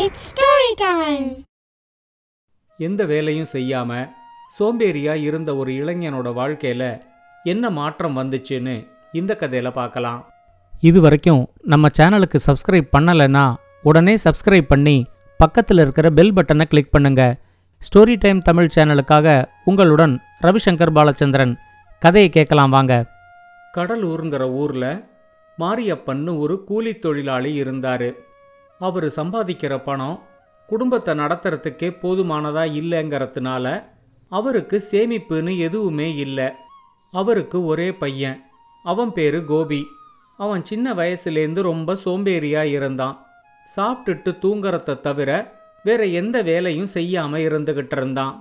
It's story time எந்த வேலையும் செய்யாம சோம்பேறியா இருந்த ஒரு இளைஞனோட வாழ்க்கையில என்ன மாற்றம் வந்துச்சுன்னு இந்த கதையில பார்க்கலாம். இது வரைக்கும் நம்ம சேனலுக்கு சப்ஸ்கிரைப் பண்ணலைன்னா உடனே சப்ஸ்கிரைப் பண்ணி பக்கத்தில் இருக்கிற பெல் பட்டனை கிளிக் பண்ணுங்க. ஸ்டோரி டைம் தமிழ் சேனலுக்காக உங்களுடன் ரவிசங்கர் பாலச்சந்திரன். கதையை கேட்கலாம் வாங்க. கடலூருங்கிற ஊரில் மாரியப்பன்னு ஒரு கூலி தொழிலாளி இருந்தாரு. அவர் சம்பாதிக்கிற பணம் குடும்பத்தை நடத்துறதுக்கே போதுமானதா இல்லைங்கிறதுனால அவருக்கு சேமிப்புன்னு எதுவுமே இல்லை. அவருக்கு ஒரே பையன். அவன் பேரு கோபி. அவன் சின்ன வயசுலேருந்து ரொம்ப சோம்பேறியாக இருந்தான். சாப்பிட்டுட்டு தூங்குறத தவிர வேற எந்த வேலையும் செய்யாமல் இருந்துகிட்டு இருந்தான்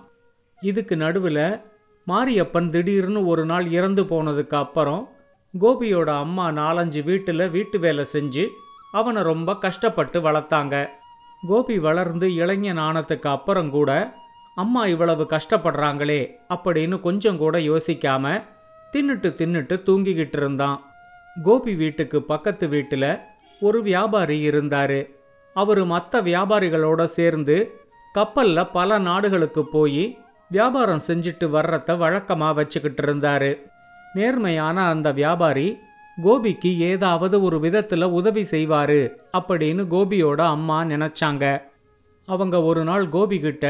இதுக்கு நடுவில் மாரியப்பன் திடீர்னு ஒரு நாள் இறந்து போனதுக்கு அப்புறம் கோபியோட அம்மா நாலஞ்சு வீட்டில் வீட்டு வேலை செஞ்சு அவனை ரொம்ப கஷ்டப்பட்டு வளர்த்தாங்க. கோபி வளர்ந்து இளைஞன் ஆனதுக்கு அப்புறம் கூட அம்மா இவ்வளவு கஷ்டப்படுறாங்களே அப்படின்னு கொஞ்சம் கூட யோசிக்காம தின்னுட்டு தின்னுட்டு தூங்கிக்கிட்டு இருந்தான். கோபி வீட்டுக்கு பக்கத்து வீட்டில் ஒரு வியாபாரி இருந்தார். அவர் மற்ற வியாபாரிகளோட சேர்ந்து கப்பலில் பல நாடுகளுக்கு போய் வியாபாரம் செஞ்சுட்டு வர்றத வழக்கமாக வச்சுக்கிட்டு இருந்தார். நேர்மையான அந்த வியாபாரி கோபிக்கு ஏதாவது ஒரு விதத்துல உதவி செய்வாரு அப்படின்னு கோபியோட அம்மா நினைச்சாங்க. அவங்க ஒரு நாள் கோபி கிட்ட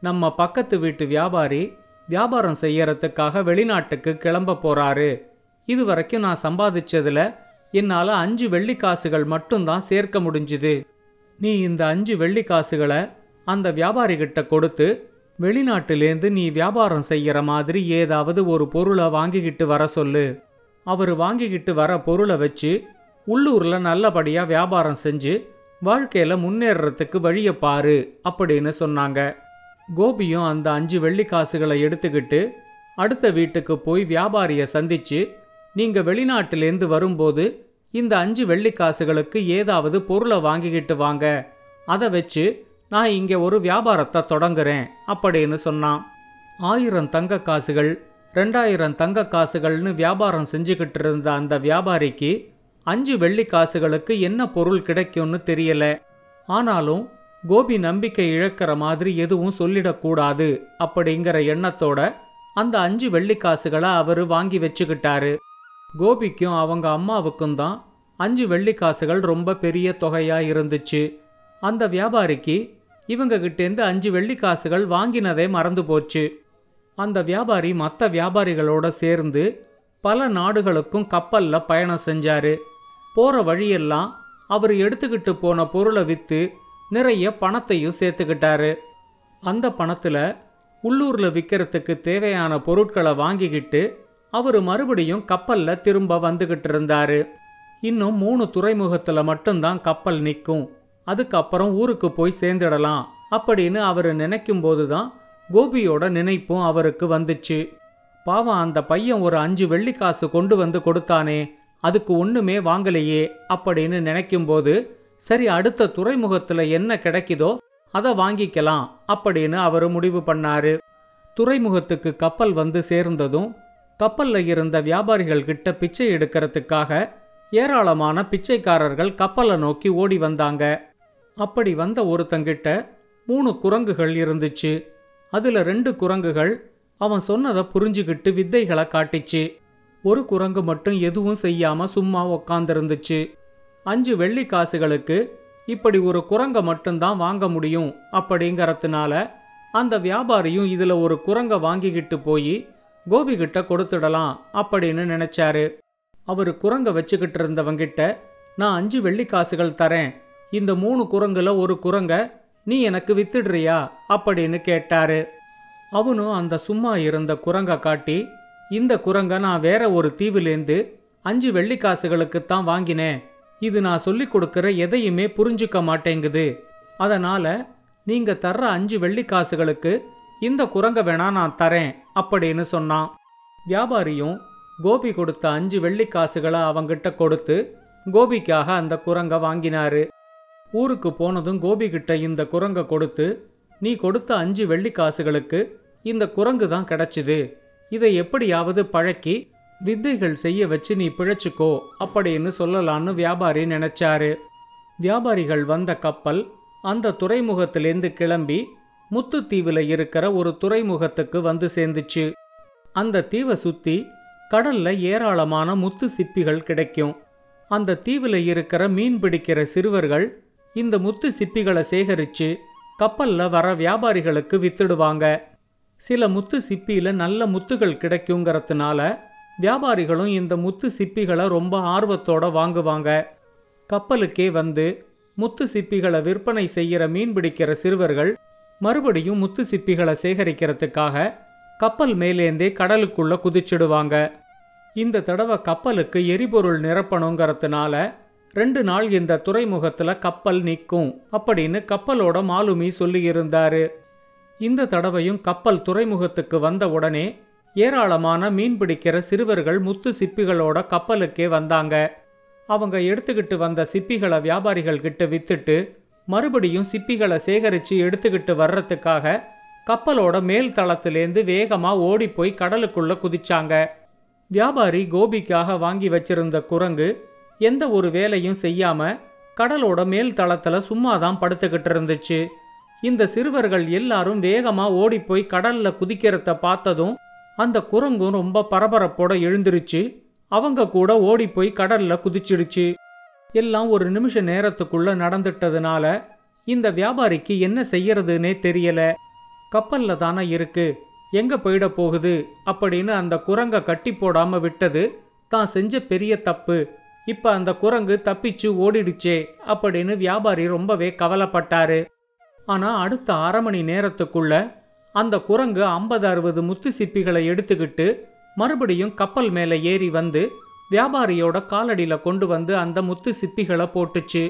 நம்ம பக்கத்து வீட்டு வியாபாரி வியாபாரம் செய்யறதுக்காக வெளிநாட்டுக்கு கிளம்ப போறாரு. இது வரைக்கும் நான் சம்பாதிச்சதுல என்னால் அஞ்சு வெள்ளி காசுகள் மட்டும்தான் சேர்க்க முடிஞ்சுது. நீ இந்த அஞ்சு வெள்ளி காசுகளை அந்த வியாபாரி கிட்ட கொடுத்து வெளிநாட்டிலேருந்து நீ வியாபாரம் செய்யற மாதிரி ஏதாவது ஒரு பொருளை வாங்கிக்கிட்டு வர சொல்லு. அவர் வாங்கிக்கிட்டு வர பொருளை வச்சு உள்ளூரில் நல்லபடியாக வியாபாரம் செஞ்சு வாழ்க்கையில் முன்னேறத்துக்கு வழியை பாரு அப்படின்னு சொன்னாங்க. கோபியும் அந்த அஞ்சு வெள்ளிக்காசுகளை எடுத்துக்கிட்டு அடுத்த வீட்டுக்கு போய் வியாபாரியை சந்திச்சு நீங்கள் வெளிநாட்டிலேருந்து வரும்போது இந்த அஞ்சு வெள்ளிக்காசுகளுக்கு ஏதாவது பொருளை வாங்கிக்கிட்டு வாங்க. அதை வச்சு நான் இங்கே ஒரு வியாபாரத்தை தொடங்குறேன் அப்படின்னு சொன்னான். ஆயிரம் தங்க காசுகள் ரெண்டாயிரம் தங்க காசுகள்னு வியாபாரம் செஞ்சுக்கிட்டு இருந்த அந்த வியாபாரிக்கு அஞ்சு வெள்ளி காசுகளுக்கு என்ன பொருள் கிடைக்கும்னு தெரியல. ஆனாலும் கோபி நம்பிக்கை இழக்கிற மாதிரி எதுவும் சொல்லிடக்கூடாது அப்படிங்கிற எண்ணத்தோட அந்த அஞ்சு வெள்ளி காசுகளை அவர் வாங்கி வச்சுக்கிட்டாரு. கோபிக்கும் அவங்க அம்மாவுக்கும் தான் அஞ்சு வெள்ளி காசுகள் ரொம்ப பெரிய தொகையா இருந்துச்சு. அந்த வியாபாரிக்கு இவங்க கிட்டேருந்து அஞ்சு வெள்ளி காசுகள் வாங்கினதே மறந்து போச்சு. அந்த வியாபாரி மற்ற வியாபாரிகளோட சேர்ந்து பல நாடுகளுக்கும் கப்பலில் பயணம் செஞ்சார். போகிற வழியெல்லாம் அவர் எடுத்துக்கிட்டு போன பொருளை விற்று நிறைய பணத்தையும் சேர்த்துக்கிட்டாரு. அந்த பணத்தில் உள்ளூரில் விற்கிறதுக்கு தேவையான பொருட்களை வாங்கிக்கிட்டு அவர் மறுபடியும் கப்பலில் திரும்ப வந்துக்கிட்டு இருந்தாரு. இன்னும் மூணு துறைமுகத்தில் மட்டும்தான் கப்பல் நிற்கும் அதுக்கப்புறம் ஊருக்கு போய் சேர்ந்துடலாம் அப்படின்னு அவர் நினைக்கும் போது தான் கோபியோட நினைப்பும் அவருக்கு வந்துச்சு. பாவம் அந்த பையன் ஒரு அஞ்சு வெள்ளிக்காசு கொண்டு வந்து கொடுத்தானே அதுக்கு ஒண்ணுமே வாங்கலையே அப்படின்னு நினைக்கும்போது சரி அடுத்த துறைமுகத்துல என்ன கிடைக்குதோ அதை வாங்கிக்கலாம் அப்படின்னு அவர் முடிவு பண்ணாரு. துறைமுகத்துக்கு கப்பல் வந்து சேர்ந்ததும் கப்பல்ல இருந்த வியாபாரிகள் கிட்ட பிச்சை எடுக்கிறதுக்காக ஏராளமான பிச்சைக்காரர்கள் கப்பலை நோக்கி ஓடி வந்தாங்க. அப்படி வந்த ஒருத்தங்கிட்ட மூணு குரங்குகள் இருந்துச்சு. அதில் ரெண்டு குரங்குகள் அவன் சொன்னதை புரிஞ்சுக்கிட்டு வித்தைகளை காட்டிச்சு. ஒரு குரங்கு மட்டும் எதுவும் செய்யாம சும்மா உக்காந்துருந்துச்சு. அஞ்சு வெள்ளி காசுகளுக்கு இப்படி ஒரு குரங்கை மட்டும்தான் வாங்க முடியும் அப்படிங்கறதுனால அந்த வியாபாரியும் இதில் ஒரு குரங்கை வாங்கிக்கிட்டு போய் கோபிகிட்ட கொடுத்துடலாம் அப்படின்னு நினைச்சாரு. அவர் குரங்கை வச்சுக்கிட்டு இருந்தவங்கிட்ட நான் அஞ்சு வெள்ளி காசுகள் தரேன். இந்த மூணு குரங்குல ஒரு குரங்கை நீ எனக்கு வித்துடுறியா? அப்படின்னு கேட்டாரு. அவனும் அந்த சும்மா இருந்த குரங்க காட்டி இந்த குரங்க நான் வேற ஒரு தீவிலேந்து அஞ்சு வெள்ளிக்காசுகளுக்குத்தான் வாங்கினேன். இது நான் சொல்லி கொடுக்கிற எதையுமே புரிஞ்சுக்க மாட்டேங்குது. அதனால நீங்க தர்ற அஞ்சு வெள்ளிக்காசுகளுக்கு இந்த குரங்க வேணா நான் தரேன் அப்படின்னு சொன்னான். வியாபாரியும் கோபி கொடுத்த அஞ்சு வெள்ளிக்காசுகளை அவங்கிட்ட கொடுத்து கோபிக்காக அந்த குரங்க வாங்கினாரு. ஊருக்கு போனதும் கோபிகிட்ட இந்த குரங்கை கொடுத்து நீ கொடுத்த அஞ்சு வெள்ளி காசுகளுக்கு இந்த குரங்கு தான் கிடைச்சிது. இதை எப்படியாவது பழக்கி வித்தைகள் செய்ய வச்சு நீ பிழைச்சிக்கோ அப்படின்னு சொல்லலான்னு வியாபாரி நினைச்சாரு. வியாபாரிகள் வந்த கப்பல் அந்த துறைமுகத்திலேருந்து கிளம்பி முத்துத்தீவில் இருக்கிற ஒரு துறைமுகத்துக்கு வந்து சேர்ந்துச்சு. அந்த தீவை சுற்றி கடல்ல ஏராளமான முத்து சிப்பிகள் கிடைக்கும். அந்த தீவில் இருக்கிற மீன் பிடிக்கிற சிறுவர்கள் இந்த முத்து சிப்பிகளை சேகரித்து கப்பலில் வர வியாபாரிகளுக்கு வித்துடுவாங்க. சில முத்து சிப்பியில் நல்ல முத்துகள் கிடைக்குங்கிறதுனால வியாபாரிகளும் இந்த முத்து சிப்பிகளை ரொம்ப ஆர்வத்தோட வாங்குவாங்க. கப்பலுக்கே வந்து முத்து சிப்பிகளை விற்பனை செய்கிற மீன் பிடிக்கிற சிறுவர்கள் மறுபடியும் முத்து சிப்பிகளை சேகரிக்கிறதுக்காக கப்பல் மேலேந்தே கடலுக்குள்ளே குதிச்சிடுவாங்க. இந்த தடவை கப்பலுக்கு எரிபொருள் நிரப்பணுங்கிறதுனால ரெண்டு நாள் இந்த துறைமுகத்துல கப்பல் நிற்கும் அப்படின்னு கப்பலோட மாலுமி சொல்லியிருந்தாரு. இந்த தடவையும் கப்பல் துறைமுகத்துக்கு வந்த உடனே ஏராளமான மீன் பிடிக்கிற சிறுவர்கள் முத்து சிப்பிகளோட கப்பலுக்கே வந்தாங்க. அவங்க எடுத்துக்கிட்டு வந்த சிப்பிகளை வியாபாரிகள் கிட்ட வித்துட்டு மறுபடியும் சிப்பிகளை சேகரித்து எடுத்துக்கிட்டு வர்றதுக்காக கப்பலோட மேல் தளத்திலேருந்து வேகமாக ஓடி போய் கடலுக்குள்ள குதிச்சாங்க. வியாபாரி கோபிக்காக வாங்கி வச்சிருந்த குரங்கு எந்த ஒரு வேலையும் செய்யாம கடலோட மேல் தளத்துல சும்மா தான் படுத்துக்கிட்டு இருந்துச்சு. இந்த சிறுவர்கள் எல்லாரும் வேகமா ஓடிப்போய் கடலில் கடல்ல குதிக்கிறத பார்த்ததும் அந்த குரங்கும் ரொம்ப பரபரப்போட எழுந்திருச்சு. அவங்க கூட ஓடிப்போய் கடலில் கடல்ல குதிச்சிடுச்சு. எல்லாம் ஒரு நிமிஷ நேரத்துக்குள்ள நடந்துட்டதுனால இந்த வியாபாரிக்கு என்ன செய்யறதுன்னே தெரியல. கப்பல்ல தானே இருக்கு. எங்க போயிட போகுது? அப்படின்னு அந்த குரங்க கட்டி போடாம விட்டது தான் செஞ்ச பெரிய தப்பு. இப்போ அந்த குரங்கு தப்பிச்சு ஓடிடுச்சே அப்படின்னு வியாபாரி ரொம்பவே கவலைப்பட்டாரு. ஆனா அடுத்த அரை மணி நேரத்துக்குள்ள அந்த குரங்கு ஐம்பது அறுபது முத்து சிப்பிகளை எடுத்துக்கிட்டு மறுபடியும் கப்பல் மேலே ஏறி வந்து வியாபாரியோட காலடியில் கொண்டு வந்து அந்த முத்து சிப்பிகளை போட்டுச்சு.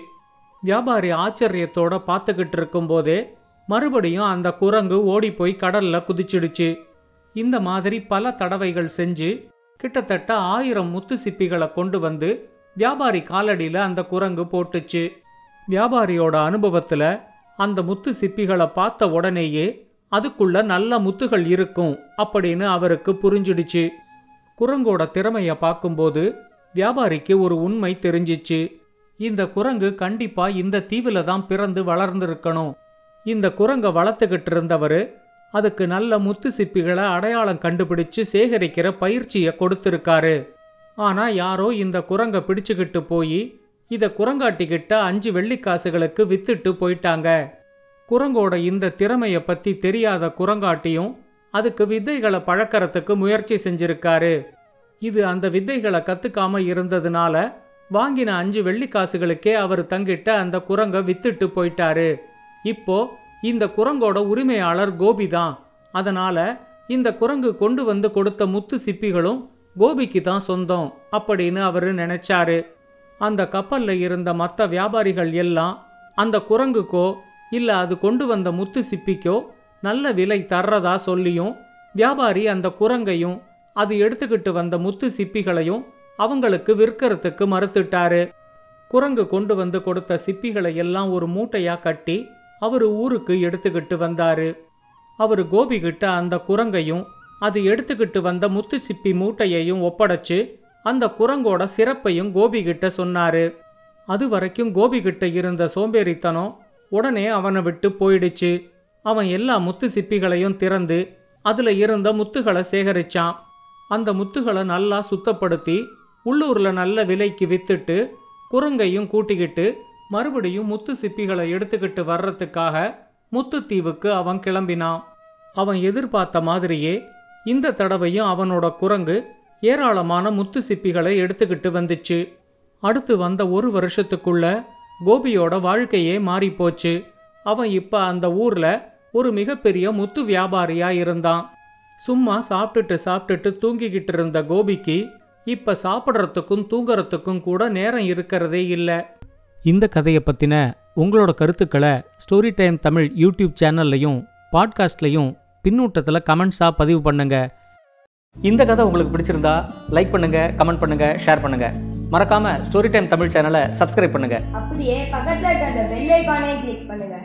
வியாபாரி ஆச்சரியத்தோட பார்த்துக்கிட்டு இருக்கும்போதே மறுபடியும் அந்த குரங்கு ஓடி போய் கடல்ல குதிச்சிடுச்சு. இந்த மாதிரி பல தடவைகள் செஞ்சு கிட்டத்தட்ட ஆயிரம் முத்து சிப்பிகளை கொண்டு வந்து வியாபாரி காலடியில் அந்த குரங்கு போட்டுச்சு. வியாபாரியோட அனுபவத்தில் அந்த முத்து சிப்பிகளை பார்த்த உடனேயே அதுக்குள்ள நல்ல முத்துகள் இருக்கும் அப்படின்னு அவருக்கு புரிஞ்சிடுச்சு. குரங்கோட திறமையை பார்க்கும்போது வியாபாரிக்கு ஒரு உண்மை தெரிஞ்சிச்சு. இந்த குரங்கு கண்டிப்பா இந்த தீவில் தான் பிறந்து வளர்ந்துருக்கணும். இந்த குரங்கை வளர்த்துக்கிட்டு இருந்தவர் அதுக்கு நல்ல முத்து சிப்பிகளை அடையாளம் கண்டுபிடிச்சு சேகரிக்கிற பயிற்சியை கொடுத்துருக்காரு. ஆனால் யாரோ இந்த குரங்கை பிடிச்சுக்கிட்டு போய் இதை குரங்காட்டிக்கிட்ட அஞ்சு வெள்ளிக்காசுகளுக்கு வித்துட்டு போயிட்டாங்க. குரங்கோட இந்த திறமையை பற்றி தெரியாத குரங்காட்டியும் அதுக்கு வித்தைகளை பழக்கறதுக்கு முயற்சி செஞ்சிருக்காரு. இது அந்த வித்தைகளை கத்துக்காம இருந்ததுனால வாங்கின அஞ்சு வெள்ளிக்காசுகளுக்கே அவர் தங்கிட்ட அந்த குரங்க வித்துட்டு போயிட்டாரு. இப்போ இந்த குரங்கோட உரிமையாளர் கோபி தான். அதனால இந்த குரங்கு கொண்டு வந்து கொடுத்த முத்து சிப்பிகளும் கோபிக்கு தான் சொந்தம் அப்படின்னு அவர் நினைச்சாரு. அந்த கப்பலில் இருந்த மற்ற வியாபாரிகள் எல்லாம் அந்த குரங்குக்கோ இல்லை அது கொண்டு வந்த முத்து சிப்பிக்கோ நல்ல விலை தர்றதா சொல்லியும் வியாபாரி அந்த குரங்கையும் அது எடுத்துக்கிட்டு வந்த முத்து சிப்பிகளையும் அவங்களுக்கு விற்கிறதுக்கு மறுத்துட்டாரு. குரங்கு கொண்டு வந்து கொடுத்த சிப்பிகளை எல்லாம் ஒரு மூட்டையா கட்டி அவர் ஊருக்கு எடுத்துக்கிட்டு வந்தாரு. அவர் கோபிகிட்ட அந்த குரங்கையும் அது எடுத்துக்கிட்டு வந்த முத்து சிப்பி மூட்டையையும் ஒப்படைச்சு அந்த குரங்கோட சிறப்பையும் கோபிகிட்ட சொன்னாரு. அது வரைக்கும் கோபிகிட்ட இருந்த சோம்பேறித்தனம் உடனே அவனை விட்டு போயிடுச்சு. அவன் எல்லா முத்து சிப்பிகளையும் திறந்து அதுல இருந்த முத்துகளை சேகரிச்சான். அந்த முத்துகளை நல்லா சுத்தப்படுத்தி உள்ளூர்ல நல்ல விலைக்கு வித்துட்டு குரங்கையும் கூட்டிக்கிட்டு மறுபடியும் முத்து சிப்பிகளை எடுத்துக்கிட்டு வர்றதுக்காக முத்துத்தீவுக்கு அவன் கிளம்பினான். அவன் எதிர்பார்த்த மாதிரியே இந்த தடவையும் அவனோட குரங்கு ஏராளமான முத்து சிப்பிகளை எடுத்துக்கிட்டு வந்துச்சு. அடுத்து வந்த ஒரு வருஷத்துக்குள்ள கோபியோட வாழ்க்கையே மாறிப்போச்சு. அவன் இப்போ அந்த ஊர்ல ஒரு மிகப்பெரிய முத்து வியாபாரியா இருந்தான். சும்மா சாப்பிட்டுட்டு சாப்பிட்டுட்டு தூங்கிக்கிட்டு இருந்த கோபிக்கு இப்ப சாப்பிட்றதுக்கும் தூங்குறதுக்கும் கூட நேரம் இருக்கிறதே இல்லை. இந்த கதையை பற்றின உங்களோட கருத்துக்களை ஸ்டோரி டைம் தமிழ் யூடியூப் சேனல்லையும் பாட்காஸ்ட்லையும் பின்னூட்டத்தில் கமெண்ட்ஸாக பதிவு பண்ணுங்க. இந்த கதை உங்களுக்கு பிடிச்சிருந்தா லைக் பண்ணுங்க கமெண்ட் பண்ணுங்க ஷேர் பண்ணுங்க. மறக்காம ஸ்டோரி டைம் தமிழ் சேனலை சப்ஸ்கிரைப் பண்ணுங்க. அப்படியே பக்கத்துல இருக்க அந்த பெல் ஐகானையும் கிளிக் பண்ணுங்க.